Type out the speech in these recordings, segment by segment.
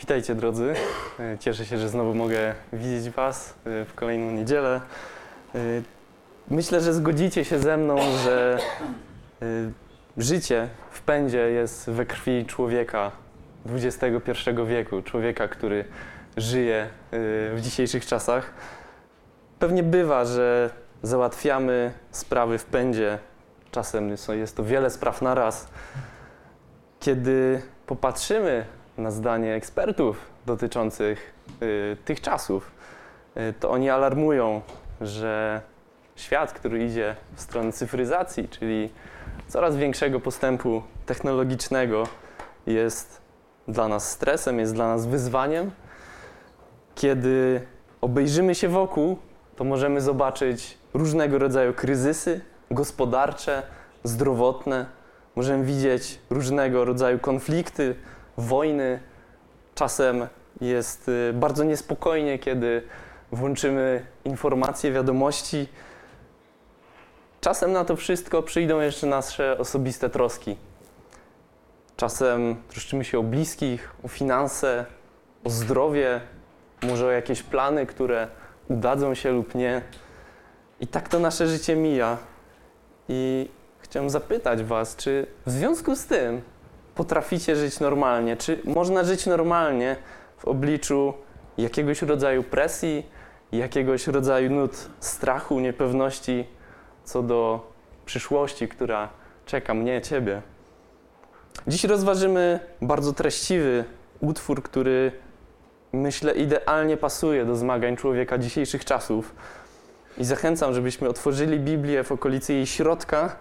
Witajcie drodzy. E, Cieszę się, że znowu mogę widzieć Was e, w kolejną niedzielę. E, Myślę, że zgodzicie się ze mną, że życie w pędzie jest we krwi człowieka XXI wieku, człowieka, który żyje w dzisiejszych czasach. Pewnie bywa, że załatwiamy sprawy w pędzie. Czasem jest to wiele spraw na raz. Kiedy popatrzymy na zdanie ekspertów dotyczących y, tych czasów, y, to oni alarmują, że świat, który idzie w stronę cyfryzacji, czyli coraz większego postępu technologicznego, jest dla nas stresem, jest dla nas wyzwaniem. Kiedy obejrzymy się wokół, to możemy zobaczyć różnego rodzaju kryzysy gospodarcze, zdrowotne. Możemy widzieć różnego rodzaju konflikty, wojny. Czasem jest y, bardzo niespokojnie, kiedy włączymy informacje, wiadomości. Czasem na to wszystko przyjdą jeszcze nasze osobiste troski. Czasem troszczymy się o bliskich, o finanse, o zdrowie, może o jakieś plany, które udadzą się lub nie. I tak to nasze życie mija. I chciałem zapytać Was, czy w związku z tym potraficie żyć normalnie? Czy można żyć normalnie w obliczu jakiegoś rodzaju presji, jakiegoś rodzaju nut strachu, niepewności co do przyszłości, która czeka mnie, Ciebie? Dziś rozważymy bardzo treściwy utwór, który myślę idealnie pasuje do zmagań człowieka dzisiejszych czasów. I zachęcam, żebyśmy otworzyli Biblię w okolicy jej środka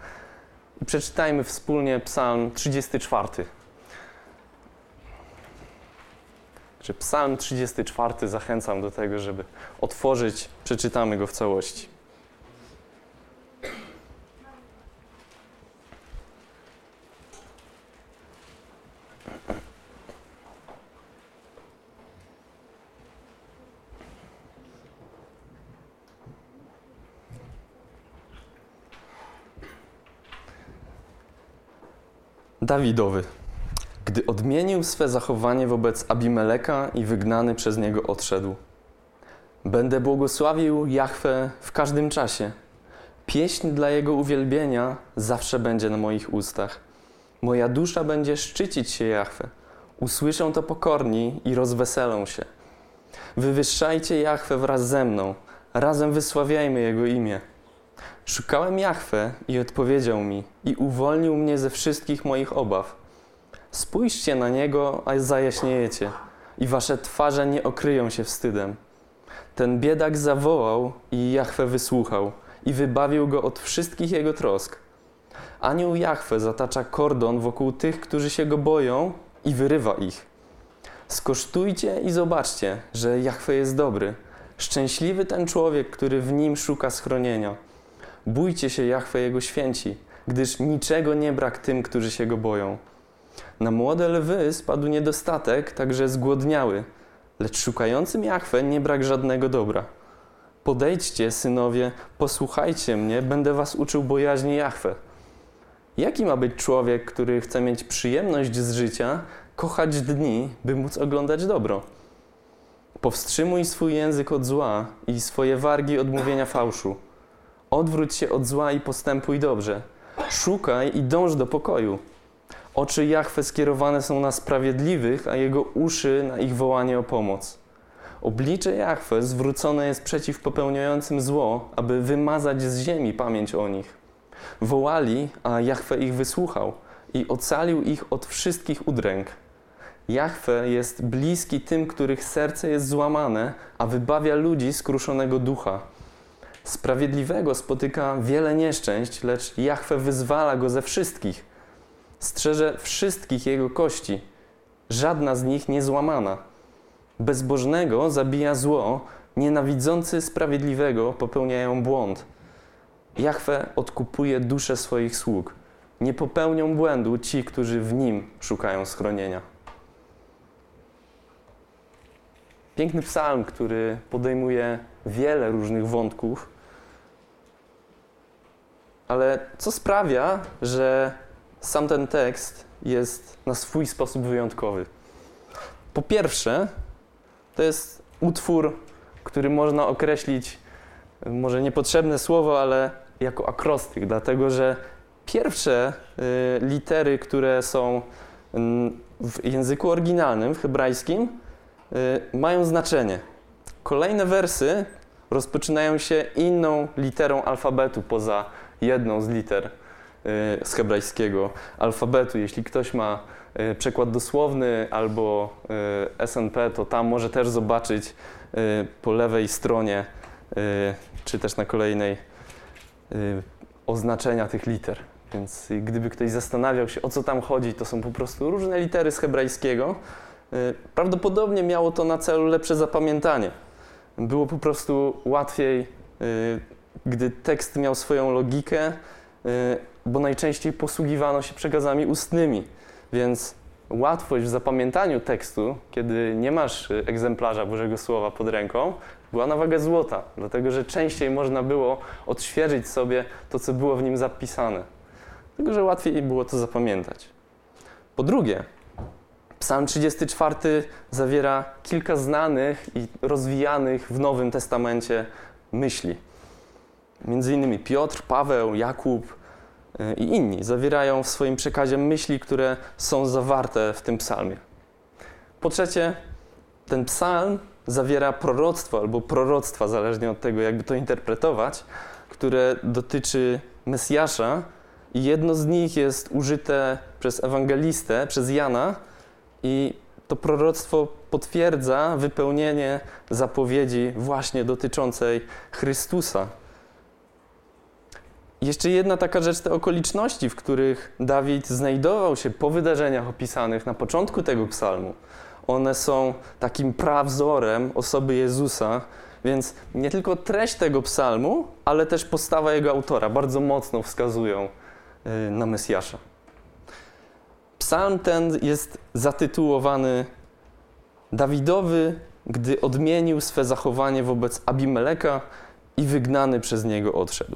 i przeczytajmy wspólnie Psalm 34. Czy Psalm 34 zachęcam do tego, żeby otworzyć, przeczytamy go w całości. Dawidowy. Gdy odmienił swe zachowanie wobec Abimeleka i wygnany przez niego odszedł. Będę błogosławił Jahwe w każdym czasie. Pieśń dla jego uwielbienia zawsze będzie na moich ustach. Moja dusza będzie szczycić się Jahwe. Usłyszą to pokorni i rozweselą się. Wywyższajcie Jahwe wraz ze mną. Razem wysławiajmy Jego imię. Szukałem Jahwe i odpowiedział mi i uwolnił mnie ze wszystkich moich obaw. Spójrzcie na Niego, a zajaśniejecie i wasze twarze nie okryją się wstydem. Ten biedak zawołał i Jahwe wysłuchał i wybawił go od wszystkich jego trosk. Anioł Jahwe zatacza kordon wokół tych, którzy się go boją i wyrywa ich. Skosztujcie i zobaczcie, że Jahwe jest dobry. Szczęśliwy ten człowiek, który w nim szuka schronienia. Bójcie się Jahwe Jego święci, gdyż niczego nie brak tym, którzy się Go boją. Na młode lwy spadł niedostatek, także zgłodniały, lecz szukającym Jahwe nie brak żadnego dobra. Podejdźcie, synowie, posłuchajcie mnie, będę was uczył bojaźni Jahwe. Jaki ma być człowiek, który chce mieć przyjemność z życia, kochać dni, by móc oglądać dobro? Powstrzymuj swój język od zła i swoje wargi od mówienia fałszu. Odwróć się od zła i postępuj dobrze. Szukaj i dąż do pokoju. Oczy Jahwe skierowane są na sprawiedliwych, a jego uszy na ich wołanie o pomoc. Oblicze Jahwe zwrócone jest przeciw popełniającym zło, aby wymazać z ziemi pamięć o nich. Wołali, a Jahwe ich wysłuchał i ocalił ich od wszystkich udręk. Jahwe jest bliski tym, których serce jest złamane, a wybawia ludzi skruszonego ducha. Sprawiedliwego spotyka wiele nieszczęść, lecz Jahwe wyzwala go ze wszystkich. Strzeże wszystkich jego kości, żadna z nich nie złamana. Bezbożnego zabija zło, nienawidzący sprawiedliwego popełniają błąd. Jahwe odkupuje duszę swoich sług. Nie popełnią błędu ci, którzy w nim szukają schronienia. Piękny psalm, który podejmuje wiele różnych wątków, ale co sprawia, że sam ten tekst jest na swój sposób wyjątkowy? Po pierwsze, to jest utwór, który można określić, może niepotrzebne słowo, ale jako akrostyk, dlatego że pierwsze y, litery, które są w języku oryginalnym, w hebrajskim, y, mają znaczenie. Kolejne wersy rozpoczynają się inną literą alfabetu poza jedną z liter y, z hebrajskiego alfabetu. Jeśli ktoś ma przekład dosłowny albo SNP, to tam może też zobaczyć po lewej stronie, czy też na kolejnej oznaczenia tych liter. Więc gdyby ktoś zastanawiał się, o co tam chodzi, to są po prostu różne litery z hebrajskiego. Y, prawdopodobnie miało to na celu lepsze zapamiętanie. Było po prostu łatwiej, y, gdy tekst miał swoją logikę, y, bo najczęściej posługiwano się przekazami ustnymi. Więc łatwość w zapamiętaniu tekstu, kiedy nie masz egzemplarza Bożego Słowa pod ręką, była na wagę złota, dlatego że częściej można było odświeżyć sobie to, co było w nim zapisane tylko że łatwiej było to zapamiętać. Po drugie, Psalm 34 zawiera kilka znanych i rozwijanych w Nowym Testamencie myśli. Między innymi Piotr, Paweł, Jakub y, i inni zawierają w swoim przekazie myśli, które są zawarte w tym psalmie. Po trzecie, ten psalm zawiera proroctwo albo proroctwa, zależnie od tego, jakby to interpretować, które dotyczy Mesjasza, i jedno z nich jest użyte przez ewangelistę, przez Jana, i to proroctwo potwierdza wypełnienie zapowiedzi właśnie dotyczącej Chrystusa. Jeszcze jedna taka rzecz, te okoliczności, w których Dawid znajdował się po wydarzeniach opisanych na początku tego psalmu. One są takim prawzorem osoby Jezusa, więc nie tylko treść tego psalmu, ale też postawa jego autora bardzo mocno wskazują Y, na Mesjasza. Psalm ten jest zatytułowany Dawidowy, gdy odmienił swe zachowanie wobec Abimeleka i wygnany przez niego odszedł.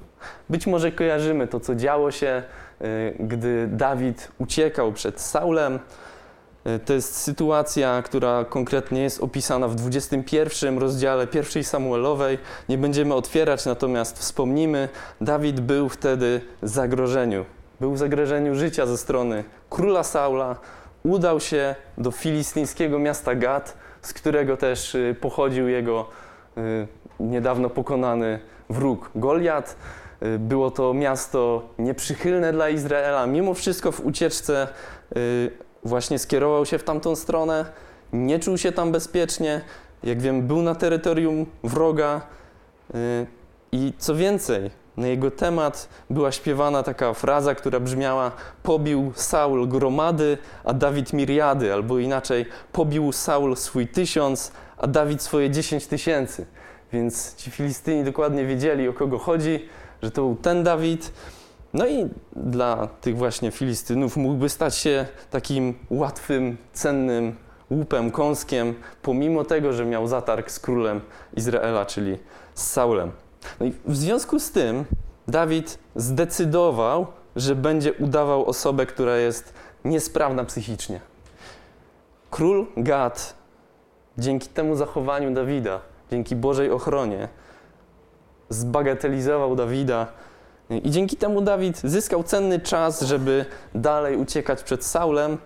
Być może kojarzymy to, co działo się, y, gdy Dawid uciekał przed Saulem. Y, to jest sytuacja, która konkretnie jest opisana w 21 rozdziale pierwszej Samuelowej. Nie będziemy otwierać, natomiast wspomnimy, Dawid był wtedy w zagrożeniu był w zagrożeniu życia ze strony króla Saula, udał się do filistyńskiego miasta Gad, z którego też y, pochodził jego niedawno pokonany wróg Goliat. Y, było to miasto nieprzychylne dla Izraela. Mimo wszystko w ucieczce właśnie skierował się w tamtą stronę. Nie czuł się tam bezpiecznie. Jak wiem, był na terytorium wroga. I co więcej, na jego temat była śpiewana taka fraza, która brzmiała: Pobił Saul gromady, a Dawid miriady, albo inaczej: Pobił Saul swój tysiąc, a Dawid swoje dziesięć tysięcy. Więc ci Filistyni dokładnie wiedzieli, o kogo chodzi, że to był ten Dawid. No i dla tych właśnie Filistynów mógłby stać się takim łatwym, cennym łupem, kąskiem, pomimo tego, że miał zatarg z królem Izraela, czyli z Saulem. No i w związku z tym Dawid zdecydował, że będzie udawał osobę, która jest niesprawna psychicznie. Król Gad, dzięki temu zachowaniu Dawida, dzięki Bożej ochronie, zbagatelizował Dawida i dzięki temu Dawid zyskał cenny czas, żeby dalej uciekać przed Saulem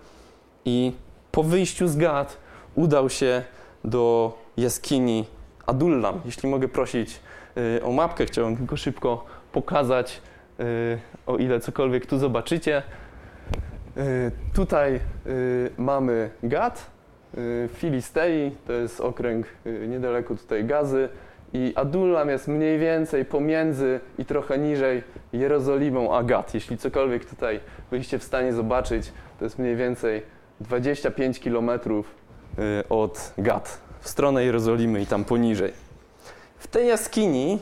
i po wyjściu z Gad udał się do jaskini Adullam. Jeśli mogę prosić Y, o mapkę, chciałem tylko szybko pokazać, y, o ile cokolwiek tu zobaczycie. Y, tutaj mamy Gad, Filistei, to jest okręg niedaleko tutaj Gazy i Adullam jest mniej więcej pomiędzy i trochę niżej Jerozolimą a Gad. Jeśli cokolwiek tutaj byliście w stanie zobaczyć, to jest mniej więcej 25 km od Gad w stronę Jerozolimy i tam poniżej. W tej jaskini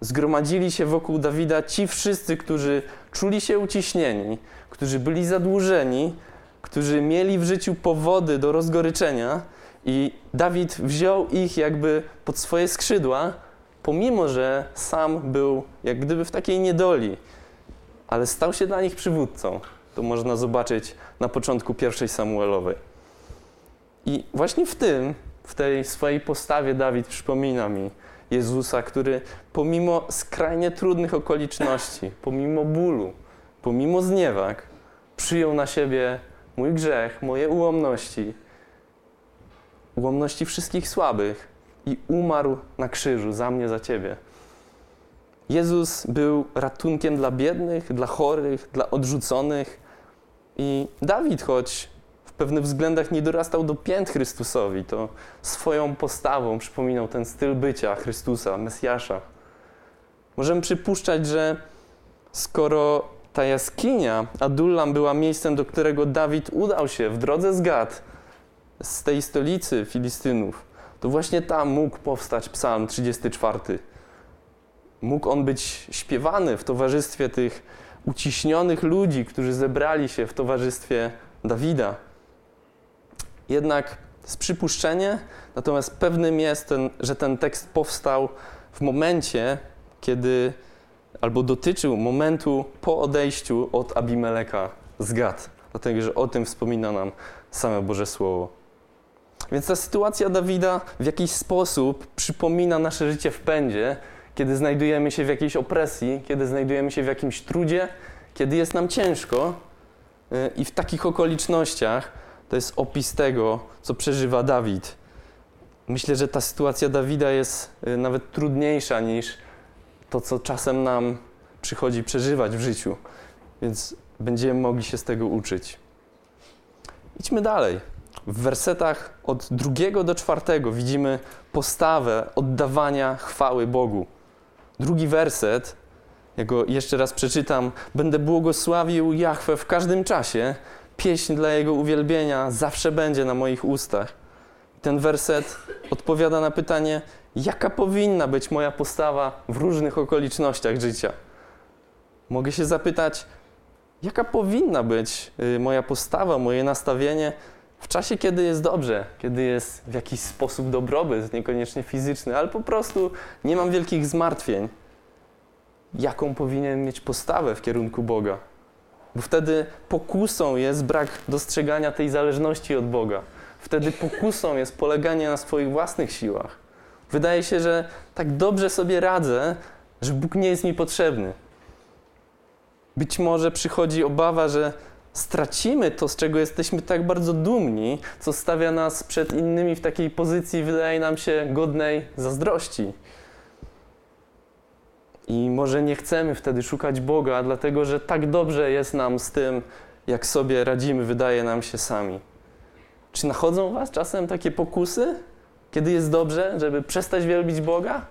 zgromadzili się wokół Dawida ci wszyscy, którzy czuli się uciśnieni, którzy byli zadłużeni, którzy mieli w życiu powody do rozgoryczenia, i Dawid wziął ich jakby pod swoje skrzydła, pomimo że sam był jak gdyby w takiej niedoli, ale stał się dla nich przywódcą. To można zobaczyć na początku pierwszej Samuelowej. I właśnie w tym, w tej swojej postawie Dawid przypomina mi Jezusa, który pomimo skrajnie trudnych okoliczności, pomimo bólu, pomimo zniewag, przyjął na siebie mój grzech, moje ułomności, ułomności wszystkich słabych i umarł na krzyżu za mnie, za ciebie. Jezus był ratunkiem dla biednych, dla chorych, dla odrzuconych. I Dawid, choć w pewnych względach nie dorastał do pięt Chrystusowi, to swoją postawą przypominał ten styl bycia Chrystusa, Mesjasza. Możemy przypuszczać, że skoro ta jaskinia Adullam była miejscem, do którego Dawid udał się w drodze z Gad, z tej stolicy Filistynów, to właśnie tam mógł powstać Psalm 34. Mógł on być śpiewany w towarzystwie tych uciśnionych ludzi, którzy zebrali się w towarzystwie Dawida. Jednak z przypuszczenie, natomiast pewnym jest, ten, że ten tekst powstał w momencie, kiedy, albo dotyczył momentu po odejściu od Abimeleka z Gad, dlatego że o tym wspomina nam same Boże Słowo. Więc ta sytuacja Dawida w jakiś sposób przypomina nasze życie w pędzie, kiedy znajdujemy się w jakiejś opresji, kiedy znajdujemy się w jakimś trudzie, kiedy jest nam ciężko. Y, I w takich okolicznościach to jest opis tego, co przeżywa Dawid. Myślę, że ta sytuacja Dawida jest y, nawet trudniejsza niż to, co czasem nam przychodzi przeżywać w życiu, więc będziemy mogli się z tego uczyć. Idźmy dalej. W wersetach od drugiego do czwartego widzimy postawę oddawania chwały Bogu. Drugi werset, ja go jeszcze raz przeczytam. Będę błogosławił Jahwe w każdym czasie. Pieśń dla Jego uwielbienia zawsze będzie na moich ustach. Ten werset odpowiada na pytanie, jaka powinna być moja postawa w różnych okolicznościach życia. Mogę się zapytać, jaka powinna być y, moja postawa, moje nastawienie w czasie, kiedy jest dobrze, kiedy jest w jakiś sposób dobrobyt, niekoniecznie fizyczny, ale po prostu nie mam wielkich zmartwień, jaką powinien mieć postawę w kierunku Boga. Bo wtedy pokusą jest brak dostrzegania tej zależności od Boga. Wtedy pokusą jest poleganie na swoich własnych siłach. Wydaje się, że tak dobrze sobie radzę, że Bóg nie jest mi potrzebny. Być może przychodzi obawa, że stracimy to, z czego jesteśmy tak bardzo dumni, co stawia nas przed innymi w takiej pozycji, wydaje nam się, godnej zazdrości. I może nie chcemy wtedy szukać Boga, dlatego że tak dobrze jest nam z tym, jak sobie radzimy, wydaje nam się sami. Czy nachodzą Was czasem takie pokusy, kiedy jest dobrze, żeby przestać wielbić Boga?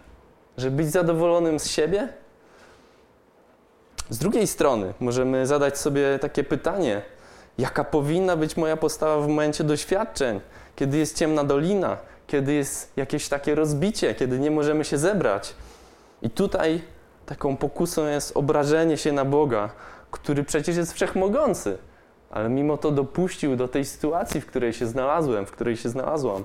Żeby być zadowolonym z siebie? Z drugiej strony możemy zadać sobie takie pytanie, jaka powinna być moja postawa w momencie doświadczeń, kiedy jest ciemna dolina, kiedy jest jakieś takie rozbicie, kiedy nie możemy się zebrać. I tutaj taką pokusą jest obrażenie się na Boga, który przecież jest wszechmogący, ale mimo to dopuścił do tej sytuacji, w której się znalazłem, w której się znalazłam.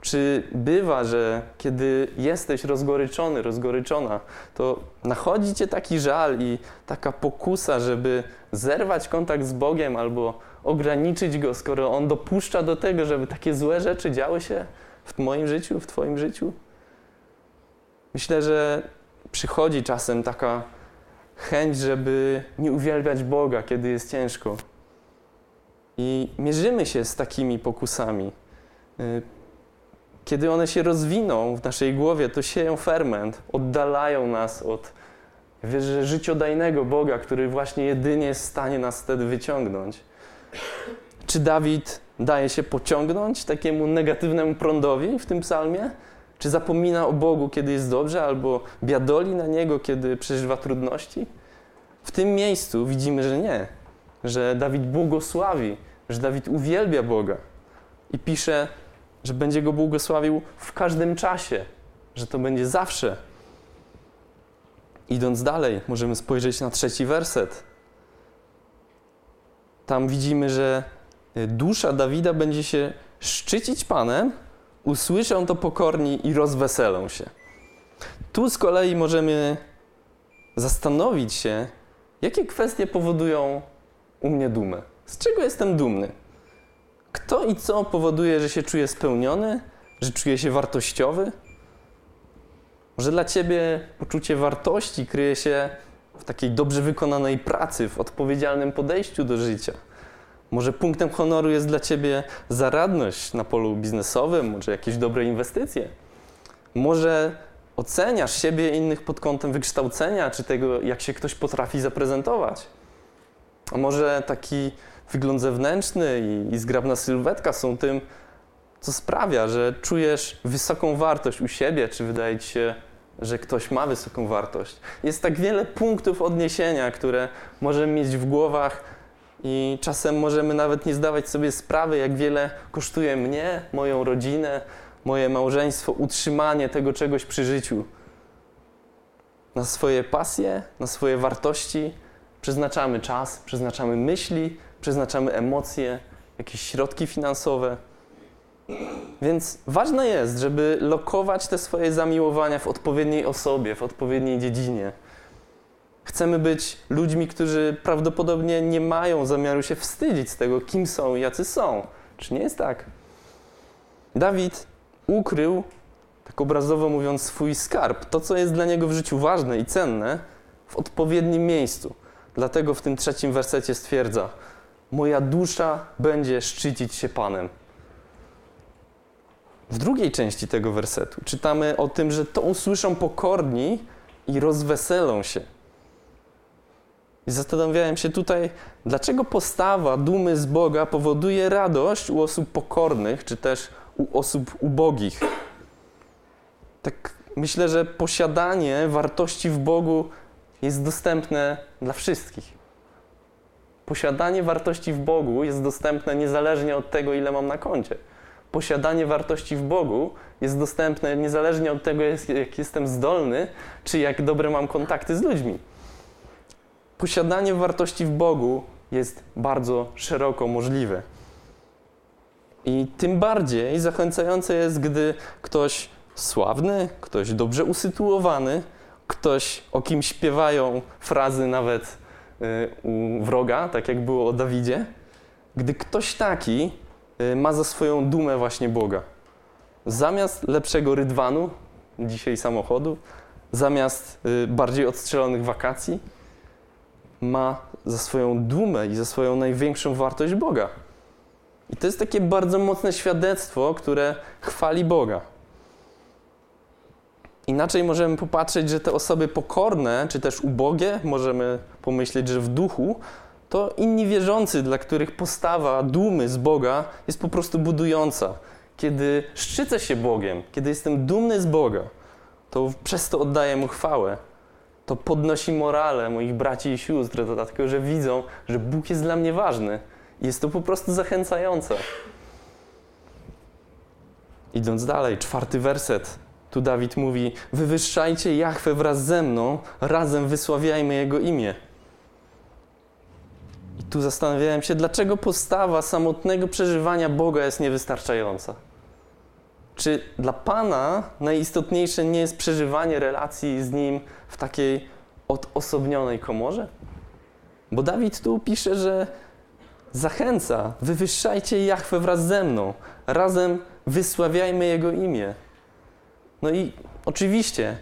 Czy bywa, że kiedy jesteś rozgoryczony, rozgoryczona, to nachodzi cię taki żal i taka pokusa, żeby zerwać kontakt z Bogiem albo ograniczyć go, skoro On dopuszcza do tego, żeby takie złe rzeczy działy się w moim życiu, w Twoim życiu? Myślę, że przychodzi czasem taka chęć, żeby nie uwielbiać Boga, kiedy jest ciężko. I mierzymy się z takimi pokusami. Y, kiedy one się rozwiną w naszej głowie, to sieją ferment, oddalają nas od wierzę, życiodajnego Boga, który właśnie jedynie jest w stanie nas wtedy wyciągnąć. Czy Dawid daje się pociągnąć takiemu negatywnemu prądowi w tym psalmie? Czy zapomina o Bogu, kiedy jest dobrze, albo biadoli na Niego, kiedy przeżywa trudności? W tym miejscu widzimy, że nie, że Dawid błogosławi, że Dawid uwielbia Boga i pisze, że będzie go błogosławił w każdym czasie, że to będzie zawsze. Idąc dalej, możemy spojrzeć na trzeci werset. Tam widzimy, że dusza Dawida będzie się szczycić Panem, usłyszą to pokorni i rozweselą się. Tu z kolei możemy zastanowić się, jakie kwestie powodują u mnie dumę. Z czego jestem dumny? Kto i co powoduje, że się czuje spełniony, że czuje się wartościowy? Może dla ciebie poczucie wartości kryje się w takiej dobrze wykonanej pracy, w odpowiedzialnym podejściu do życia. Może punktem honoru jest dla ciebie zaradność na polu biznesowym, może jakieś dobre inwestycje. Może oceniasz siebie i innych pod kątem wykształcenia, czy tego, jak się ktoś potrafi zaprezentować. A może taki wygląd zewnętrzny i, i zgrabna sylwetka są tym, co sprawia, że czujesz wysoką wartość u siebie, czy wydaje ci się, że ktoś ma wysoką wartość. Jest tak wiele punktów odniesienia, które możemy mieć w głowach i czasem możemy nawet nie zdawać sobie sprawy, jak wiele kosztuje mnie, moją rodzinę, moje małżeństwo, utrzymanie tego czegoś przy życiu. Na swoje pasje, na swoje wartości przeznaczamy czas, przeznaczamy myśli, przeznaczamy emocje, jakieś środki finansowe. Więc ważne jest, żeby lokować te swoje zamiłowania w odpowiedniej osobie, w odpowiedniej dziedzinie. Chcemy być ludźmi, którzy prawdopodobnie nie mają zamiaru się wstydzić z tego, kim są i jacy są. Czy nie jest tak? Dawid ukrył, tak obrazowo mówiąc, swój skarb, to, co jest dla niego w życiu ważne i cenne, w odpowiednim miejscu. Dlatego w tym trzecim wersecie stwierdza: Moja dusza będzie szczycić się Panem. W drugiej części tego wersetu czytamy o tym, że to usłyszą pokorni i rozweselą się. I zastanawiałem się tutaj, dlaczego postawa dumy z Boga powoduje radość u osób pokornych, czy też u osób ubogich. Tak myślę, że posiadanie wartości w Bogu jest dostępne dla wszystkich. Posiadanie wartości w Bogu jest dostępne niezależnie od tego, ile mam na koncie. Posiadanie wartości w Bogu jest dostępne niezależnie od tego, jak jestem zdolny, czy jak dobre mam kontakty z ludźmi. Posiadanie wartości w Bogu jest bardzo szeroko możliwe. I tym bardziej zachęcające jest, gdy ktoś sławny, ktoś dobrze usytuowany, ktoś, o kim śpiewają frazy nawet y, u wroga, tak jak było o Dawidzie, gdy ktoś taki y, ma za swoją dumę właśnie Boga. Zamiast lepszego rydwanu, dzisiaj samochodu, zamiast y, bardziej odstrzelonych wakacji, ma za swoją dumę i za swoją największą wartość Boga. I to jest takie bardzo mocne świadectwo, które chwali Boga. Inaczej możemy popatrzeć, że te osoby pokorne, czy też ubogie, możemy pomyśleć, że w duchu, to inni wierzący, dla których postawa dumy z Boga jest po prostu budująca. Kiedy szczycę się Bogiem, kiedy jestem dumny z Boga, to przez to oddaję Mu chwałę. To podnosi morale moich braci i sióstr, dlatego że widzą, że Bóg jest dla mnie ważny. Jest to po prostu zachęcające. Idąc dalej, czwarty werset. Tu Dawid mówi: Wywyższajcie Jachwę wraz ze mną, razem wysławiajmy Jego imię. I tu zastanawiałem się, dlaczego postawa samotnego przeżywania Boga jest niewystarczająca. Czy dla Pana najistotniejsze nie jest przeżywanie relacji z Nim w takiej odosobnionej komorze? Bo Dawid tu pisze, że zachęca, wywyższajcie Jachwę wraz ze mną, razem wysławiajmy Jego imię. No i oczywiście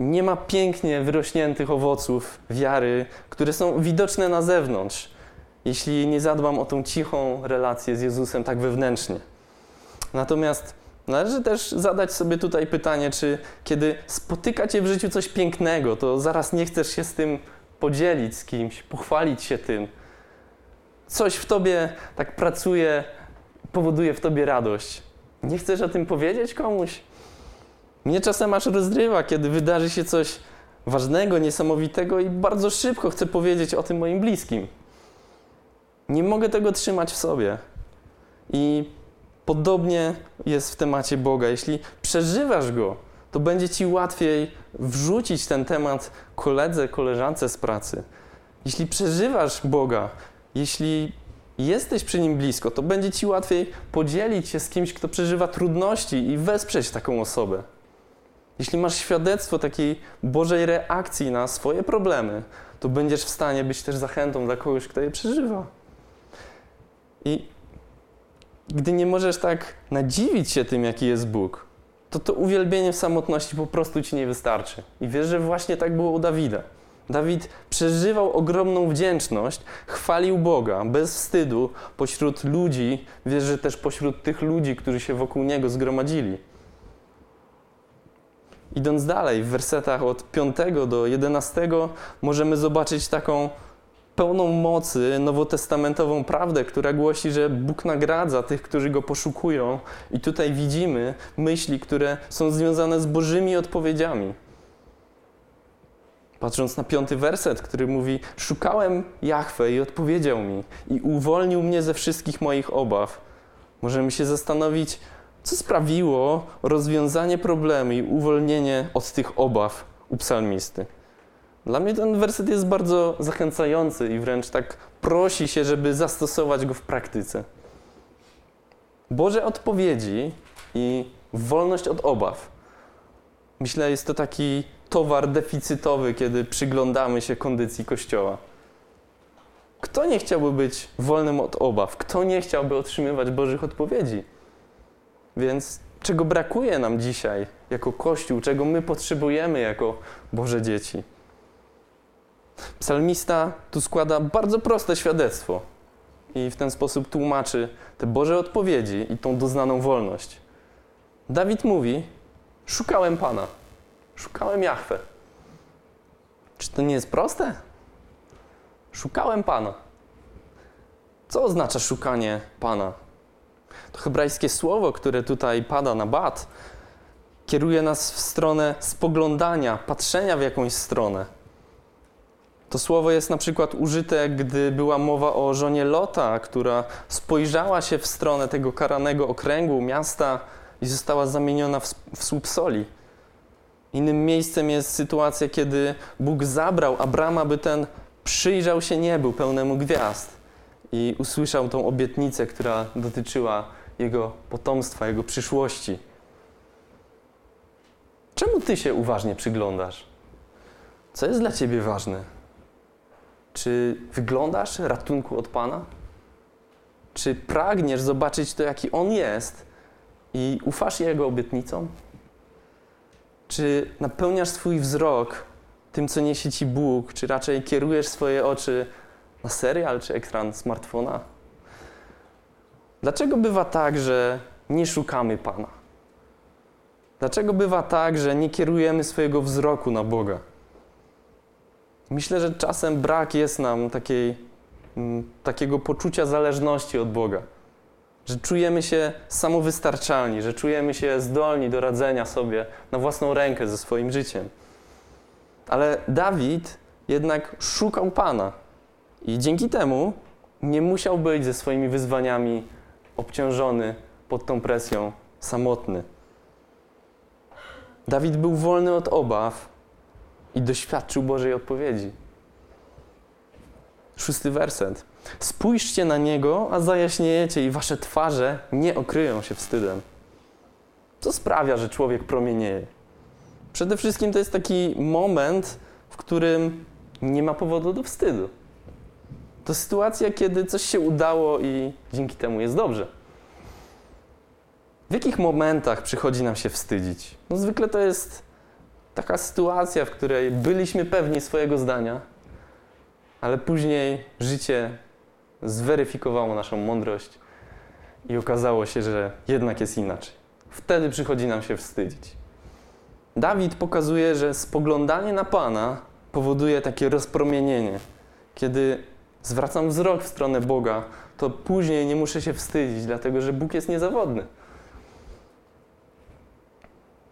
nie ma pięknie wyrośniętych owoców wiary, które są widoczne na zewnątrz, jeśli nie zadbam o tą cichą relację z Jezusem tak wewnętrznie. Natomiast należy też zadać sobie tutaj pytanie, czy kiedy spotyka cię w życiu coś pięknego, to zaraz nie chcesz się z tym podzielić z kimś, pochwalić się tym. Coś w tobie tak pracuje, powoduje w tobie radość. Nie chcesz o tym powiedzieć komuś? Mnie czasem aż rozrywa, kiedy wydarzy się coś ważnego, niesamowitego i bardzo szybko chcę powiedzieć o tym moim bliskim. Nie mogę tego trzymać w sobie. I podobnie jest w temacie Boga. Jeśli przeżywasz go, to będzie ci łatwiej wrzucić ten temat koledze, koleżance z pracy. Jeśli przeżywasz Boga, jeśli jesteś przy nim blisko, to będzie ci łatwiej podzielić się z kimś, kto przeżywa trudności i wesprzeć taką osobę. Jeśli masz świadectwo takiej Bożej reakcji na swoje problemy, to będziesz w stanie być też zachętą dla kogoś, kto je przeżywa. I gdy nie możesz tak nadziwić się tym, jaki jest Bóg, to to uwielbienie w samotności po prostu ci nie wystarczy. I wiesz, że właśnie tak było u Dawida. Dawid przeżywał ogromną wdzięczność, chwalił Boga bez wstydu pośród ludzi, wiesz, że też pośród tych ludzi, którzy się wokół niego zgromadzili. Idąc dalej, w wersetach od 5 do 11 możemy zobaczyć taką pełną mocy nowotestamentową prawdę, która głosi, że Bóg nagradza tych, którzy Go poszukują. I tutaj widzimy myśli, które są związane z Bożymi odpowiedziami. Patrząc na piąty werset, który mówi: Szukałem Jahwe i odpowiedział mi, i uwolnił mnie ze wszystkich moich obaw. Możemy się zastanowić, co sprawiło rozwiązanie problemu i uwolnienie od tych obaw u psalmisty. Dla mnie ten werset jest bardzo zachęcający i wręcz tak prosi się, żeby zastosować go w praktyce. Boże odpowiedzi i wolność od obaw. Myślę, jest to taki towar deficytowy, kiedy przyglądamy się kondycji Kościoła. Kto nie chciałby być wolnym od obaw? Kto nie chciałby otrzymywać Bożych odpowiedzi? Więc czego brakuje nam dzisiaj jako Kościół, czego my potrzebujemy jako Boże dzieci? Psalmista tu składa bardzo proste świadectwo i w ten sposób tłumaczy te Boże odpowiedzi i tą doznaną wolność. Dawid mówi: Szukałem Pana, szukałem Jahwe. Czy to nie jest proste? Szukałem Pana. Co oznacza szukanie Pana? To hebrajskie słowo, które tutaj pada na bat, kieruje nas w stronę spoglądania, patrzenia w jakąś stronę. To słowo jest na przykład użyte, gdy była mowa o żonie Lota, która spojrzała się w stronę tego karanego okręgu miasta i została zamieniona w, w słup soli. Innym miejscem jest sytuacja, kiedy Bóg zabrał Abrama, by ten przyjrzał się niebu pełnemu gwiazd i usłyszał tą obietnicę, która dotyczyła jego potomstwa, jego przyszłości. Czemu ty się uważnie przyglądasz? Co jest dla ciebie ważne? Czy wyglądasz ratunku od Pana? Czy pragniesz zobaczyć to, jaki On jest i ufasz Jego obietnicom? Czy napełniasz swój wzrok tym, co niesie Ci Bóg, czy raczej kierujesz swoje oczy na serial czy ekran smartfona? Dlaczego bywa tak, że nie szukamy Pana? Dlaczego bywa tak, że nie kierujemy swojego wzroku na Boga? Myślę, że czasem brak jest nam takiej, m, takiego poczucia zależności od Boga. Że czujemy się samowystarczalni, że czujemy się zdolni do radzenia sobie na własną rękę ze swoim życiem. Ale Dawid jednak szukał Pana i dzięki temu nie musiał być ze swoimi wyzwaniami obciążony pod tą presją, samotny. Dawid był wolny od obaw i doświadczył Bożej odpowiedzi. Szósty werset. Spójrzcie na Niego, a zajaśniejecie i wasze twarze nie okryją się wstydem. Co sprawia, że człowiek promienieje? Przede wszystkim to jest taki moment, w którym nie ma powodu do wstydu. To sytuacja, kiedy coś się udało i dzięki temu jest dobrze. W jakich momentach przychodzi nam się wstydzić? No zwykle to jest taka sytuacja, w której byliśmy pewni swojego zdania, ale później życie zweryfikowało naszą mądrość i okazało się, że jednak jest inaczej. Wtedy przychodzi nam się wstydzić. Dawid pokazuje, że spoglądanie na Pana powoduje takie rozpromienienie. Kiedy zwracam wzrok w stronę Boga, to później nie muszę się wstydzić, dlatego że Bóg jest niezawodny.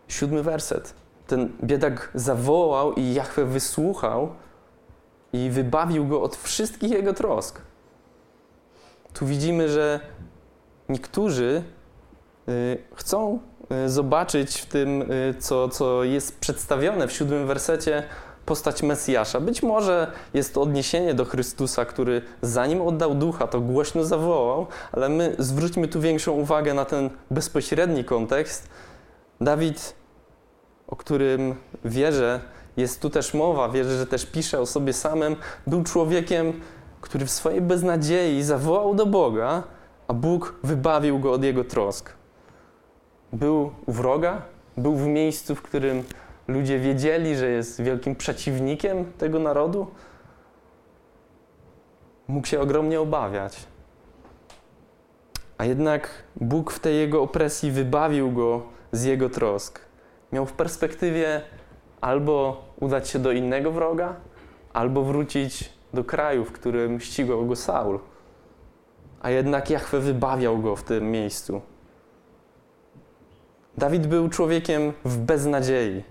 Siódmy werset. Ten biedak zawołał i Jachwę wysłuchał i wybawił go od wszystkich jego trosk. Tu widzimy, że niektórzy y, chcą y, zobaczyć w tym, y, co, co jest przedstawione w siódmym wersecie, postać Mesjasza. Być może jest to odniesienie do Chrystusa, który zanim oddał ducha, to głośno zawołał, ale my zwróćmy tu większą uwagę na ten bezpośredni kontekst. Dawid, o którym wierzę, jest tu też mowa, wierzę, że też pisze o sobie samym, był człowiekiem, który w swojej beznadziei zawołał do Boga, a Bóg wybawił go od jego trosk. Był u wroga, był w miejscu, w którym ludzie wiedzieli, że jest wielkim przeciwnikiem tego narodu. Mógł się ogromnie obawiać. A jednak Bóg w tej jego opresji wybawił go z jego trosk. Miał w perspektywie albo udać się do innego wroga, albo wrócić do kraju, w którym ścigał go Saul. A jednak Jahwe wybawiał go w tym miejscu. Dawid był człowiekiem w beznadziei.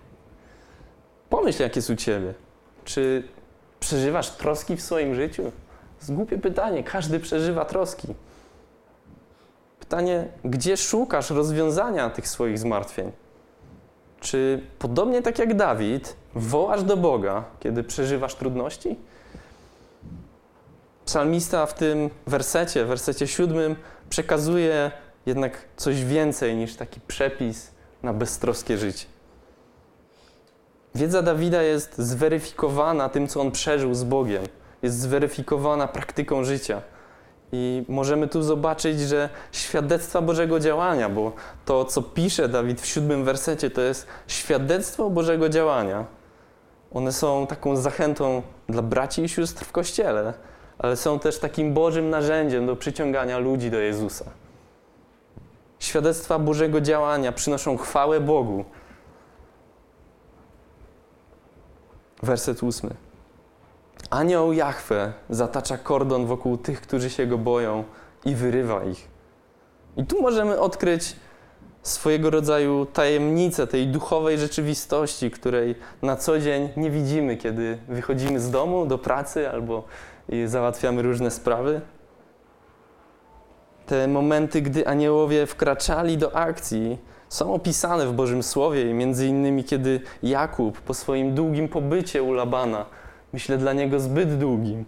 Pomyśl, jak jest u ciebie. Czy przeżywasz troski w swoim życiu? Zgłupie pytanie. Każdy przeżywa troski. Pytanie, gdzie szukasz rozwiązania tych swoich zmartwień? Czy podobnie tak jak Dawid, wołasz do Boga, kiedy przeżywasz trudności? Psalmista w tym wersecie, wersecie siódmym, przekazuje jednak coś więcej niż taki przepis na beztroskie życie. Wiedza Dawida jest zweryfikowana tym, co on przeżył z Bogiem. Jest zweryfikowana praktyką życia. I możemy tu zobaczyć, że świadectwa Bożego działania, bo to, co pisze Dawid w siódmym wersecie, to jest świadectwo Bożego działania. One są taką zachętą dla braci i sióstr w kościele, ale są też takim Bożym narzędziem do przyciągania ludzi do Jezusa. Świadectwa Bożego działania przynoszą chwałę Bogu. Werset ósmy. Anioł Jahwe zatacza kordon wokół tych, którzy się go boją i wyrywa ich. I tu możemy odkryć swojego rodzaju tajemnicę tej duchowej rzeczywistości, której na co dzień nie widzimy, kiedy wychodzimy z domu do pracy albo załatwiamy różne sprawy. Te momenty, gdy aniołowie wkraczali do akcji, są opisane w Bożym Słowie między innymi kiedy Jakub po swoim długim pobycie u Labana myślę dla niego zbyt długim.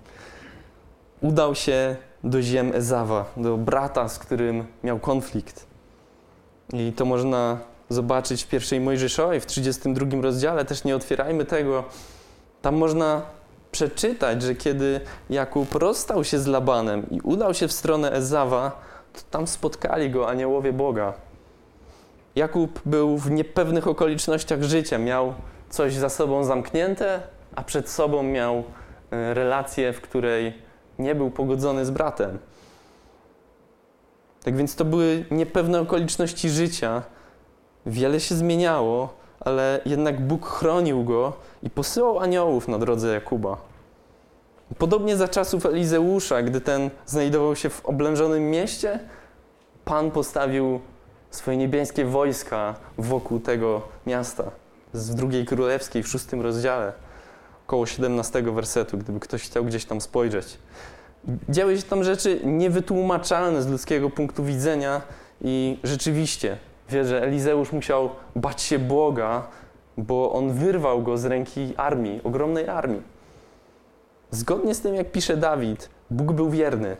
Udał się do ziem Ezawa, do brata, z którym miał konflikt. I to można zobaczyć w pierwszej Mojżeszowej, w 32 rozdziale, też nie otwierajmy tego. Tam można przeczytać, że kiedy Jakub rozstał się z Labanem i udał się w stronę Ezawa, to tam spotkali go aniołowie Boga. Jakub był w niepewnych okolicznościach życia, miał coś za sobą zamknięte, a przed sobą miał e, relację, w której nie był pogodzony z bratem. Tak więc to były niepewne okoliczności życia. Wiele się zmieniało, ale jednak Bóg chronił go i posyłał aniołów na drodze Jakuba. Podobnie za czasów Elizeusza, gdy ten znajdował się w oblężonym mieście, Pan postawił swoje niebieskie wojska wokół tego miasta. Z drugiej królewskiej w szóstym rozdziale około 17 wersetu, gdyby ktoś chciał gdzieś tam spojrzeć. Działy się tam rzeczy niewytłumaczalne z ludzkiego punktu widzenia i rzeczywiście wie, że Elizeusz musiał bać się Boga, bo on wyrwał go z ręki armii, ogromnej armii. Zgodnie z tym, jak pisze Dawid, Bóg był wierny.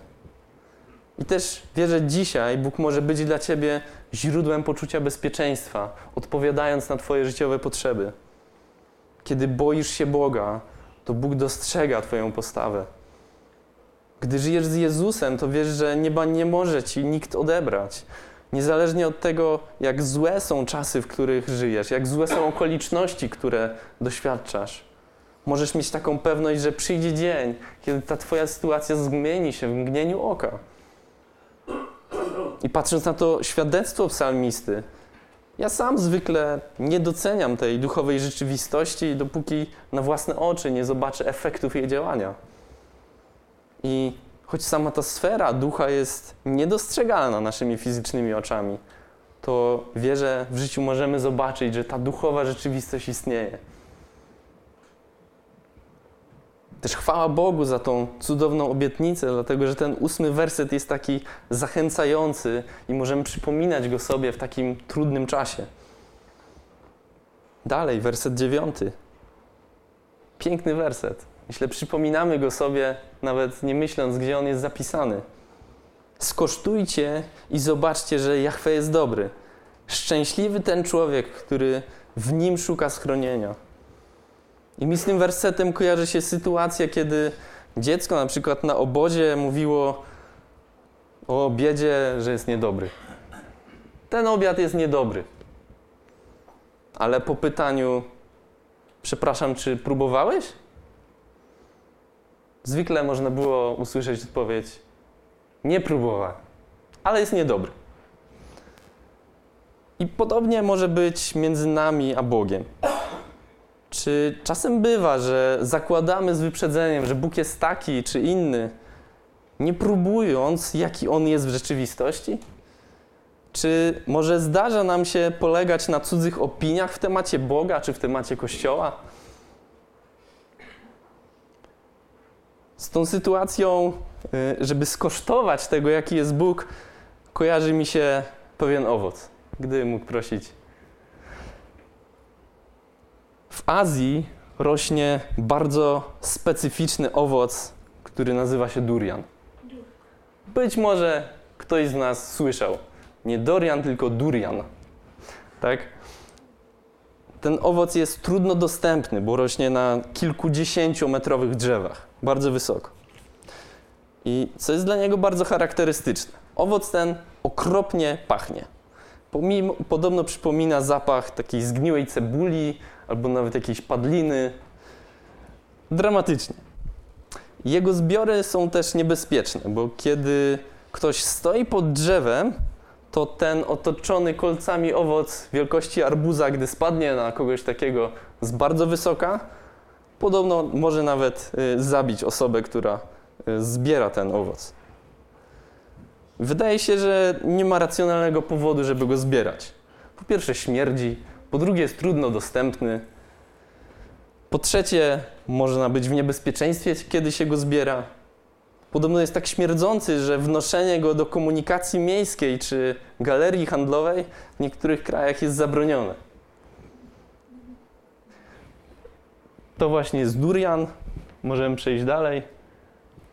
I też wierzę, że dzisiaj Bóg może być dla ciebie źródłem poczucia bezpieczeństwa, odpowiadając na Twoje życiowe potrzeby. Kiedy boisz się Boga, to Bóg dostrzega Twoją postawę. Gdy żyjesz z Jezusem, to wiesz, że nieba nie może Ci nikt odebrać. Niezależnie od tego, jak złe są czasy, w których żyjesz, jak złe są okoliczności, które doświadczasz, możesz mieć taką pewność, że przyjdzie dzień, kiedy ta Twoja sytuacja zmieni się w mgnieniu oka. I patrząc na to świadectwo psalmisty, ja sam zwykle nie doceniam tej duchowej rzeczywistości, dopóki na własne oczy nie zobaczę efektów jej działania. I choć sama ta sfera ducha jest niedostrzegalna naszymi fizycznymi oczami, to wierzę, w życiu możemy zobaczyć, że ta duchowa rzeczywistość istnieje. Też chwała Bogu za tą cudowną obietnicę, dlatego że ten ósmy werset jest taki zachęcający i możemy przypominać go sobie w takim trudnym czasie. Dalej, werset dziewiąty. Piękny werset. Myślę, przypominamy go sobie, nawet nie myśląc, gdzie on jest zapisany. Skosztujcie i zobaczcie, że Jahwe jest dobry. Szczęśliwy ten człowiek, który w nim szuka schronienia. I mi z tym wersetem kojarzy się sytuacja, kiedy dziecko na przykład na obozie mówiło o obiedzie, że jest niedobry. Ten obiad jest niedobry. Ale po pytaniu, przepraszam, czy próbowałeś? Zwykle można było usłyszeć odpowiedź: Nie próbowałem, ale jest niedobry. I podobnie może być między nami a Bogiem. Czy czasem bywa, że zakładamy z wyprzedzeniem, że Bóg jest taki czy inny, nie próbując, jaki On jest w rzeczywistości? Czy może zdarza nam się polegać na cudzych opiniach w temacie Boga czy w temacie Kościoła? Z tą sytuacją, y, żeby skosztować tego, jaki jest Bóg, kojarzy mi się pewien owoc, gdy mógł prosić. W Azji rośnie bardzo specyficzny owoc, który nazywa się durian. Być może ktoś z nas słyszał. Nie dorian, tylko durian. Tak? Ten owoc jest trudno dostępny, bo rośnie na kilkudziesięciometrowych drzewach, bardzo wysoko. I co jest dla niego bardzo charakterystyczne, owoc ten okropnie pachnie. Pomimo, podobno przypomina zapach takiej zgniłej cebuli albo nawet jakiejś padliny. Dramatycznie. Jego zbiory są też niebezpieczne, bo kiedy ktoś stoi pod drzewem, to ten otoczony kolcami owoc wielkości arbuza, gdy spadnie na kogoś takiego z bardzo wysoka, podobno może nawet y, zabić osobę, która y, zbiera ten owoc. Wydaje się, że nie ma racjonalnego powodu, żeby go zbierać. Po pierwsze, śmierdzi, po drugie, jest trudno dostępny. Po trzecie, można być w niebezpieczeństwie, kiedy się go zbiera. Podobno jest tak śmierdzący, że wnoszenie go do komunikacji miejskiej czy galerii handlowej w niektórych krajach jest zabronione. To właśnie jest durian. Możemy przejść dalej.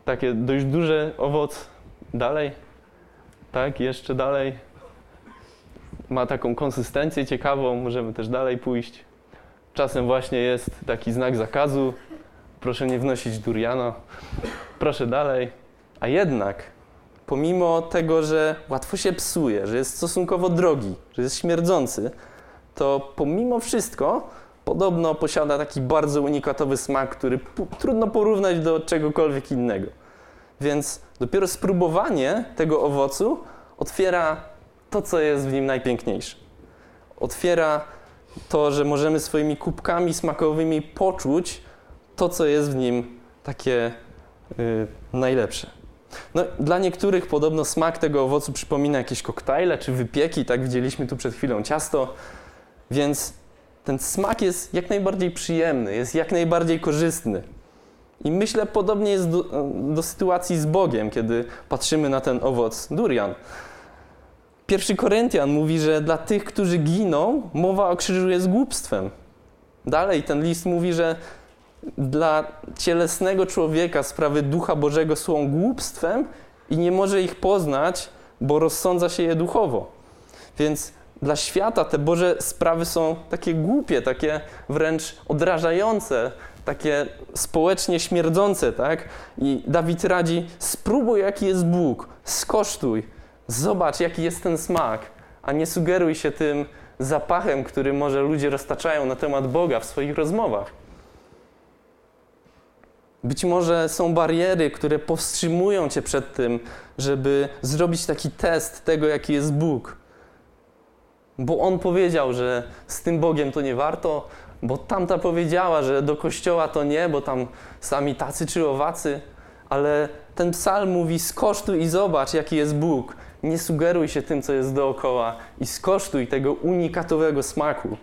Takie dość duży owoc. Dalej. Tak, jeszcze dalej. Ma taką konsystencję ciekawą. Możemy też dalej pójść. Czasem właśnie jest taki znak zakazu. Proszę nie wnosić duriana. Proszę dalej. A jednak, pomimo tego, że łatwo się psuje, że jest stosunkowo drogi, że jest śmierdzący, to pomimo wszystko podobno posiada taki bardzo unikatowy smak, który trudno porównać do czegokolwiek innego. Więc dopiero spróbowanie tego owocu otwiera to, co jest w nim najpiękniejsze. Otwiera to, że możemy swoimi kubkami smakowymi poczuć to, co jest w nim takie yy, najlepsze. No, dla niektórych podobno smak tego owocu przypomina jakieś koktajle czy wypieki, tak widzieliśmy tu przed chwilą ciasto, więc ten smak jest jak najbardziej przyjemny, jest jak najbardziej korzystny. I myślę, podobnie jest do, do sytuacji z Bogiem, kiedy patrzymy na ten owoc durian. Pierwszy Koryntian mówi, że dla tych, którzy giną, mowa o krzyżu jest głupstwem. Dalej ten list mówi, że dla cielesnego człowieka sprawy Ducha Bożego są głupstwem i nie może ich poznać, bo rozsądza się je duchowo. Więc dla świata te Boże sprawy są takie głupie, takie wręcz odrażające, takie społecznie śmierdzące, tak? I Dawid radzi: spróbuj, jaki jest Bóg, skosztuj, zobacz, jaki jest ten smak, a nie sugeruj się tym zapachem, który może ludzie roztaczają na temat Boga w swoich rozmowach. Być może są bariery, które powstrzymują cię przed tym, żeby zrobić taki test tego, jaki jest Bóg. Bo on powiedział, że z tym Bogiem to nie warto, bo tamta powiedziała, że do kościoła to nie, bo tam sami tacy czy owacy. Ale ten psalm mówi: skosztuj i zobacz, jaki jest Bóg. Nie sugeruj się tym, co jest dookoła i skosztuj tego unikatowego smaku.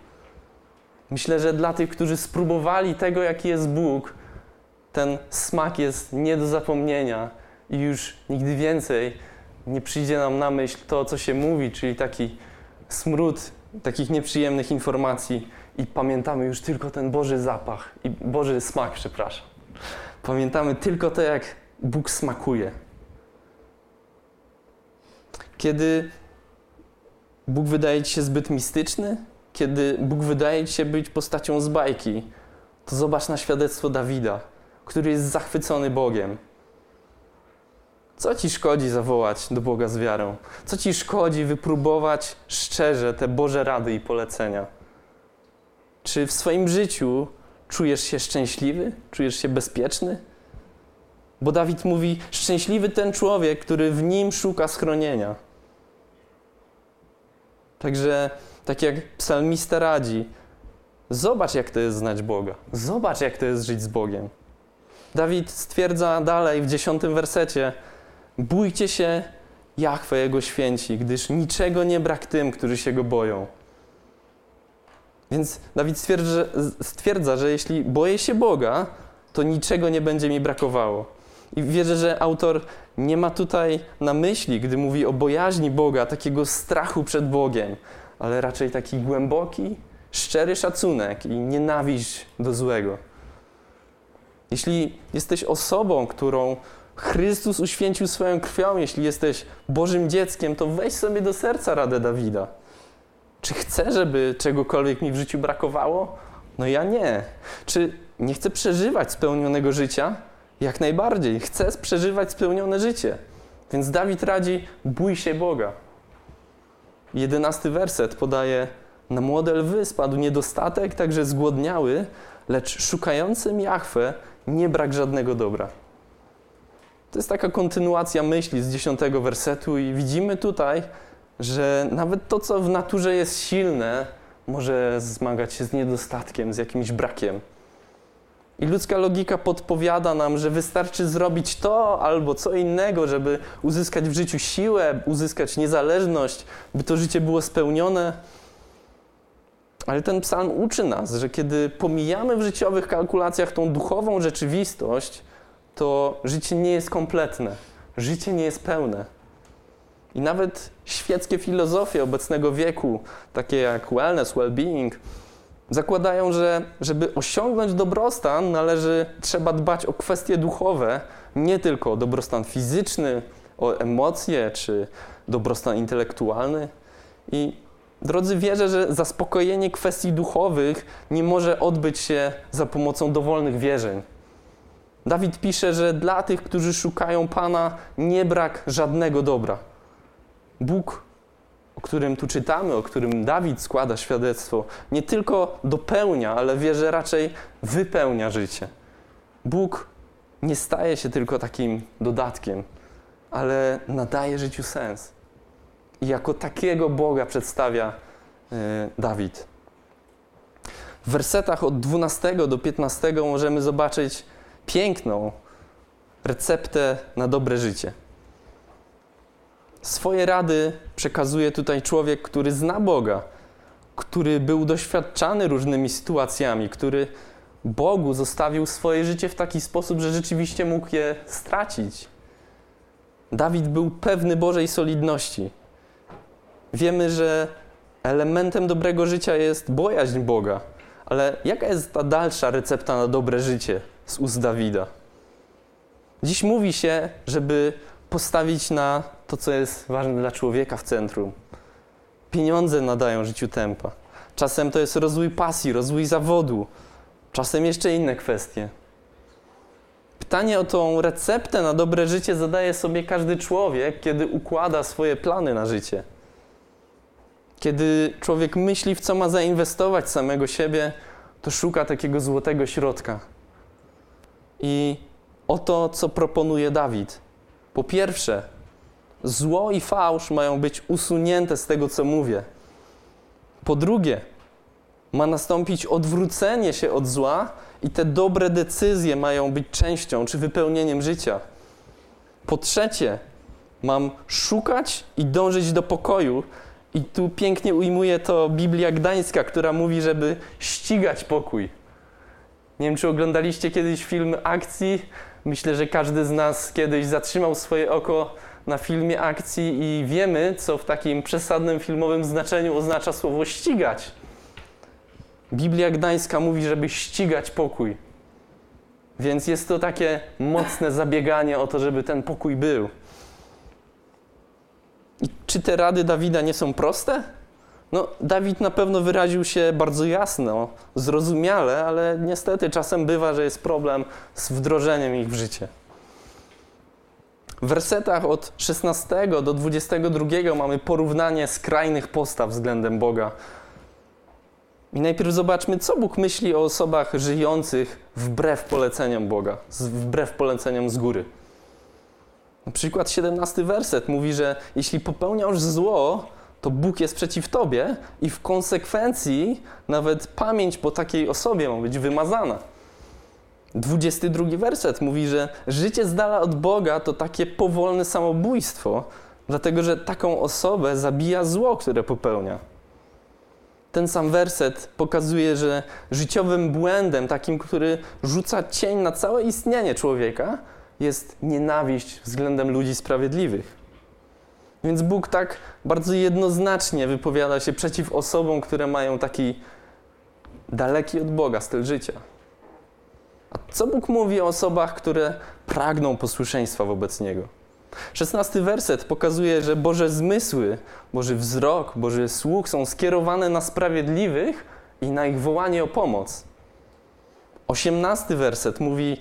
Myślę, że dla tych, którzy spróbowali tego, jaki jest Bóg, ten smak jest nie do zapomnienia i już nigdy więcej nie przyjdzie nam na myśl to, co się mówi, czyli taki smród takich nieprzyjemnych informacji i pamiętamy już tylko ten Boży zapach i Boży smak, przepraszam. Pamiętamy tylko to, jak Bóg smakuje. Kiedy Bóg wydaje ci się zbyt mistyczny, kiedy Bóg wydaje ci się być postacią z bajki, to zobacz na świadectwo Dawida który jest zachwycony Bogiem, Co ci szkodzi zawołać do Boga z wiarą? Co ci szkodzi wypróbować szczerze te Boże rady i polecenia? Czy w swoim życiu czujesz się szczęśliwy? Czujesz się bezpieczny? Bo Dawid mówi: Szczęśliwy ten człowiek, który w nim szuka schronienia. Także, tak jak psalmista radzi, zobacz, jak to jest znać Boga. Zobacz, jak to jest żyć z Bogiem. Dawid stwierdza dalej w dziesiątym wersecie: Bójcie się Jachwę, Jego święci, gdyż niczego nie brak tym, którzy się Go boją. Więc Dawid stwierdza, stwierdza, że jeśli boję się Boga, to niczego nie będzie mi brakowało. I wierzę, że autor nie ma tutaj na myśli, gdy mówi o bojaźni Boga, takiego strachu przed Bogiem, ale raczej taki głęboki, szczery szacunek i nienawiść do złego. Jeśli jesteś osobą, którą Chrystus uświęcił swoją krwią, jeśli jesteś Bożym dzieckiem, to weź sobie do serca radę Dawida. Czy chcę, żeby czegokolwiek mi w życiu brakowało? No ja nie. Czy nie chcę przeżywać spełnionego życia? Jak najbardziej. Chcę przeżywać spełnione życie. Więc Dawid radzi, bój się Boga. Jedenasty werset podaje, na młode lwy spadł niedostatek, także zgłodniały, lecz szukającym Jachwę nie brak żadnego dobra. To jest taka kontynuacja myśli z dziesiątego wersetu i widzimy tutaj, że nawet to, co w naturze jest silne, może zmagać się z niedostatkiem, z jakimś brakiem. I ludzka logika podpowiada nam, że wystarczy zrobić to albo co innego, żeby uzyskać w życiu siłę, uzyskać niezależność, by to życie było spełnione. Ale ten psalm uczy nas, że kiedy pomijamy w życiowych kalkulacjach tą duchową rzeczywistość, to życie nie jest kompletne, życie nie jest pełne. I nawet świeckie filozofie obecnego wieku, takie jak wellness, well-being, zakładają, że żeby osiągnąć dobrostan, należy, trzeba dbać o kwestie duchowe, nie tylko o dobrostan fizyczny, o emocje czy dobrostan intelektualny. I drodzy, wierzę, że zaspokojenie kwestii duchowych nie może odbyć się za pomocą dowolnych wierzeń. Dawid pisze, że dla tych, którzy szukają Pana, nie brak żadnego dobra. Bóg którym tu czytamy, o którym Dawid składa świadectwo, nie tylko dopełnia, ale wie, że raczej wypełnia życie. Bóg nie staje się tylko takim dodatkiem, ale nadaje życiu sens. I jako takiego Boga przedstawia y, Dawid. W wersetach od 12 do 15 możemy zobaczyć piękną receptę na dobre życie. Swoje rady przekazuje tutaj człowiek, który zna Boga, który był doświadczany różnymi sytuacjami, który Bogu zostawił swoje życie w taki sposób, że rzeczywiście mógł je stracić. Dawid był pewny Bożej solidności. Wiemy, że elementem dobrego życia jest bojaźń Boga. Ale jaka jest ta dalsza recepta na dobre życie z ust Dawida? Dziś mówi się, żeby postawić na to, co jest ważne dla człowieka w centrum. Pieniądze nadają życiu tempa. Czasem to jest rozwój pasji, rozwój zawodu, czasem jeszcze inne kwestie. Pytanie o tą receptę na dobre życie zadaje sobie każdy człowiek, kiedy układa swoje plany na życie. Kiedy człowiek myśli, w co ma zainwestować samego siebie, to szuka takiego złotego środka. I oto, co proponuje Dawid. Po pierwsze, zło i fałsz mają być usunięte z tego, co mówię. Po drugie, ma nastąpić odwrócenie się od zła i te dobre decyzje mają być częścią czy wypełnieniem życia. Po trzecie, mam szukać i dążyć do pokoju. I tu pięknie ujmuje to Biblia Gdańska, która mówi, żeby ścigać pokój. Nie wiem, czy oglądaliście kiedyś film akcji. Myślę, że każdy z nas kiedyś zatrzymał swoje oko na filmie akcji i wiemy, co w takim przesadnym filmowym znaczeniu oznacza słowo ścigać. Biblia Gdańska mówi, żeby ścigać pokój. Więc jest to takie mocne zabieganie o to, żeby ten pokój był. I czy te rady Dawida nie są proste? No, Dawid na pewno wyraził się bardzo jasno, zrozumiale, ale niestety czasem bywa, że jest problem z wdrożeniem ich w życie. W wersetach od 16 do 22 mamy porównanie skrajnych postaw względem Boga. I najpierw zobaczmy, co Bóg myśli o osobach żyjących wbrew poleceniom Boga, wbrew poleceniom z góry. Na przykład 17 werset mówi, że jeśli popełniasz zło, to Bóg jest przeciw tobie i w konsekwencji nawet pamięć po takiej osobie ma być wymazana. 22 werset mówi, że życie z dala od Boga to takie powolne samobójstwo, dlatego że taką osobę zabija zło, które popełnia. Ten sam werset pokazuje, że życiowym błędem, takim, który rzuca cień na całe istnienie człowieka, jest nienawiść względem ludzi sprawiedliwych. Więc Bóg tak bardzo jednoznacznie wypowiada się przeciw osobom, które mają taki daleki od Boga styl życia. A co Bóg mówi o osobach, które pragną posłuszeństwa wobec Niego? Szesnasty werset pokazuje, że Boże zmysły, Boży wzrok, Boży słuch są skierowane na sprawiedliwych i na ich wołanie o pomoc. Osiemnasty werset mówi,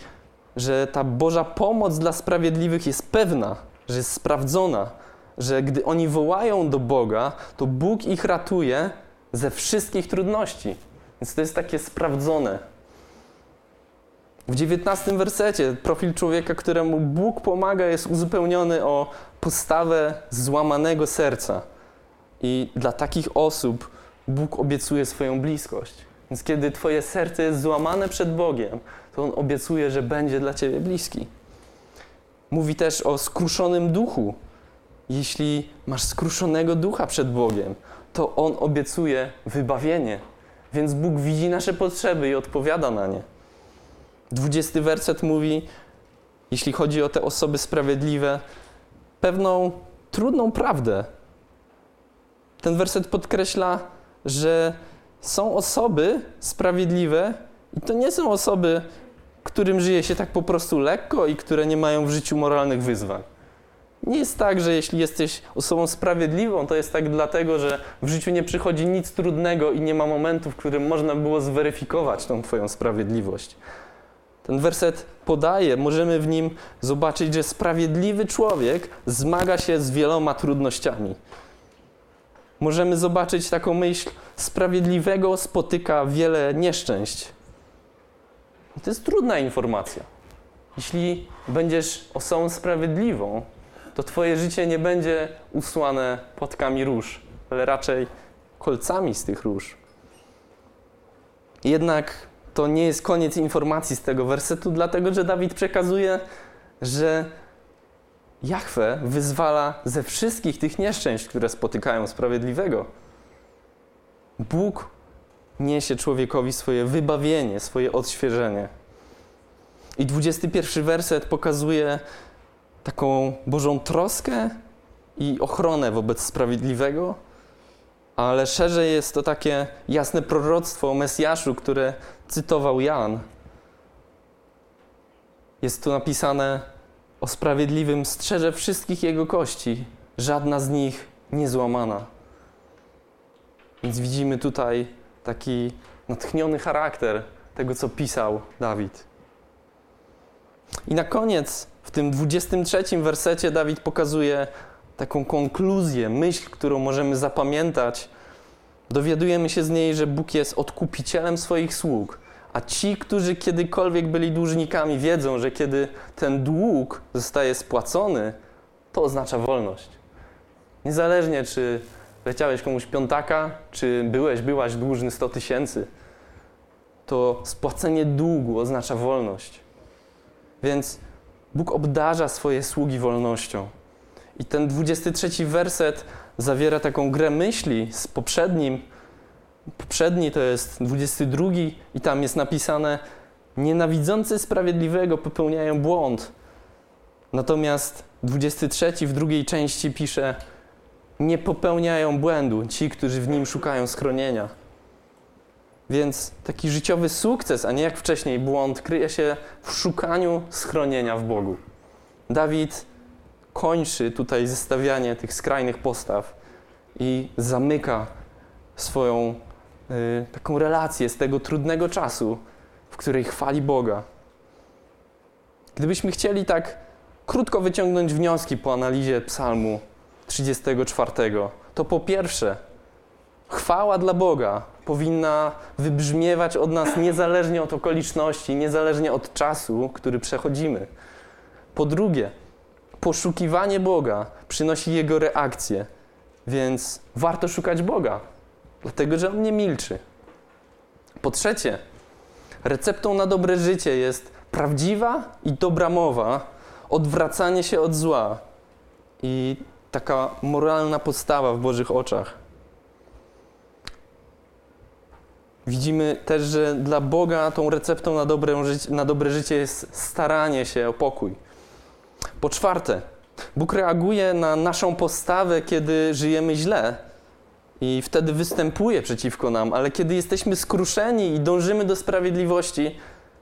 że ta Boża pomoc dla sprawiedliwych jest pewna, że jest sprawdzona, że gdy oni wołają do Boga, to Bóg ich ratuje ze wszystkich trudności. Więc to jest takie sprawdzone. W dziewiętnastym wersecie profil człowieka, któremu Bóg pomaga, jest uzupełniony o postawę złamanego serca. I dla takich osób Bóg obiecuje swoją bliskość. Więc kiedy Twoje serce jest złamane przed Bogiem, to On obiecuje, że będzie dla Ciebie bliski. Mówi też o skruszonym duchu. Jeśli masz skruszonego ducha przed Bogiem, to On obiecuje wybawienie. Więc Bóg widzi nasze potrzeby i odpowiada na nie. Dwudziesty werset mówi, jeśli chodzi o te osoby sprawiedliwe, pewną trudną prawdę. Ten werset podkreśla, że są osoby sprawiedliwe i to nie są osoby, którym żyje się tak po prostu lekko i które nie mają w życiu moralnych wyzwań. Nie jest tak, że jeśli jesteś osobą sprawiedliwą, to jest tak dlatego, że w życiu nie przychodzi nic trudnego i nie ma momentu, w którym można było zweryfikować tą Twoją sprawiedliwość. Ten werset podaje, możemy w nim zobaczyć, że sprawiedliwy człowiek zmaga się z wieloma trudnościami. Możemy zobaczyć taką myśl: sprawiedliwego spotyka wiele nieszczęść. I to jest trudna informacja. Jeśli będziesz osobą sprawiedliwą, to Twoje życie nie będzie usłane płatkami róż, ale raczej kolcami z tych róż. Jednak to nie jest koniec informacji z tego wersetu, dlatego że Dawid przekazuje, że Jahwe wyzwala ze wszystkich tych nieszczęść, które spotykają sprawiedliwego. Bóg niesie człowiekowi swoje wybawienie, swoje odświeżenie. I 21 werset pokazuje taką Bożą troskę i ochronę wobec sprawiedliwego, ale szerzej jest to takie jasne proroctwo o Mesjaszu, które cytował Jan. Jest tu napisane o sprawiedliwym strzeże wszystkich jego kości, żadna z nich nie złamana. Więc widzimy tutaj taki natchniony charakter tego, co pisał Dawid. I na koniec, w tym 23 wersecie, Dawid pokazuje taką konkluzję, myśl, którą możemy zapamiętać. Dowiadujemy się z niej, że Bóg jest odkupicielem swoich sług, a ci, którzy kiedykolwiek byli dłużnikami, wiedzą, że kiedy ten dług zostaje spłacony, to oznacza wolność. Niezależnie, czy leciałeś komuś piątaka, czy byłeś, byłaś dłużny 100 tysięcy, to spłacenie długu oznacza wolność. Więc Bóg obdarza swoje sługi wolnością. I ten 23 werset zawiera taką grę myśli z poprzednim. Poprzedni to jest 22 i tam jest napisane nienawidzący sprawiedliwego popełniają błąd. Natomiast 23 w drugiej części pisze nie popełniają błędu ci, którzy w nim szukają schronienia. Więc taki życiowy sukces, a nie jak wcześniej błąd, kryje się w szukaniu schronienia w Bogu. Dawid kończy tutaj zestawianie tych skrajnych postaw i zamyka swoją y, taką relację z tego trudnego czasu, w której chwali Boga. Gdybyśmy chcieli tak krótko wyciągnąć wnioski po analizie Psalmu 34, to po pierwsze, chwała dla Boga powinna wybrzmiewać od nas niezależnie od okoliczności, niezależnie od czasu, który przechodzimy. Po drugie, poszukiwanie Boga przynosi Jego reakcję, więc warto szukać Boga, dlatego że On nie milczy. Po trzecie, receptą na dobre życie jest prawdziwa i dobra mowa, odwracanie się od zła i taka moralna postawa w Bożych oczach. Widzimy też, że dla Boga tą receptą na dobre, życie, na dobre życie jest staranie się o pokój. Po czwarte, Bóg reaguje na naszą postawę, kiedy żyjemy źle i wtedy występuje przeciwko nam, ale kiedy jesteśmy skruszeni i dążymy do sprawiedliwości,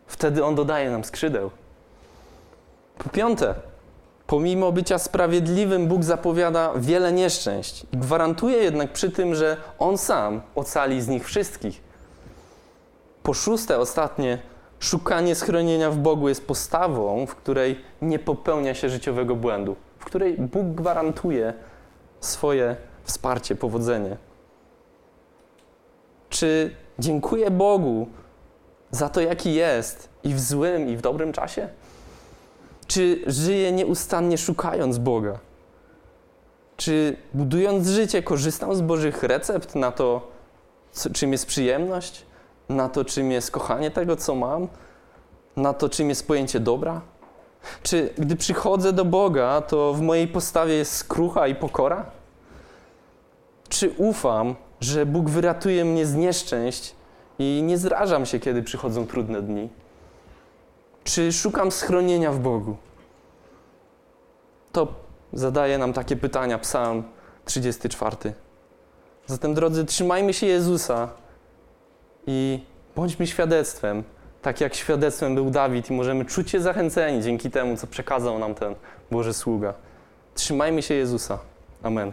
wtedy On dodaje nam skrzydeł. Po piąte, pomimo bycia sprawiedliwym, Bóg zapowiada wiele nieszczęść gwarantuje jednak przy tym, że On sam ocali z nich wszystkich. Po szóste, ostatnie, szukanie schronienia w Bogu jest postawą, w której nie popełnia się życiowego błędu, w której Bóg gwarantuje swoje wsparcie, powodzenie. Czy dziękuję Bogu za to, jaki jest i w złym, i w dobrym czasie? Czy żyję nieustannie szukając Boga? Czy budując życie korzystam z Bożych recept na to, co, czym jest przyjemność? Na to, czym jest kochanie tego, co mam? Na to, czym jest pojęcie dobra? Czy gdy przychodzę do Boga, to w mojej postawie jest skrucha i pokora? Czy ufam, że Bóg wyratuje mnie z nieszczęść i nie zrażam się, kiedy przychodzą trudne dni? Czy szukam schronienia w Bogu? To zadaje nam takie pytania Psalm 34. Zatem, drodzy, trzymajmy się Jezusa i bądźmy świadectwem, tak jak świadectwem był Dawid, i możemy czuć się zachęceni dzięki temu, co przekazał nam ten Boży sługa. Trzymajmy się Jezusa. Amen.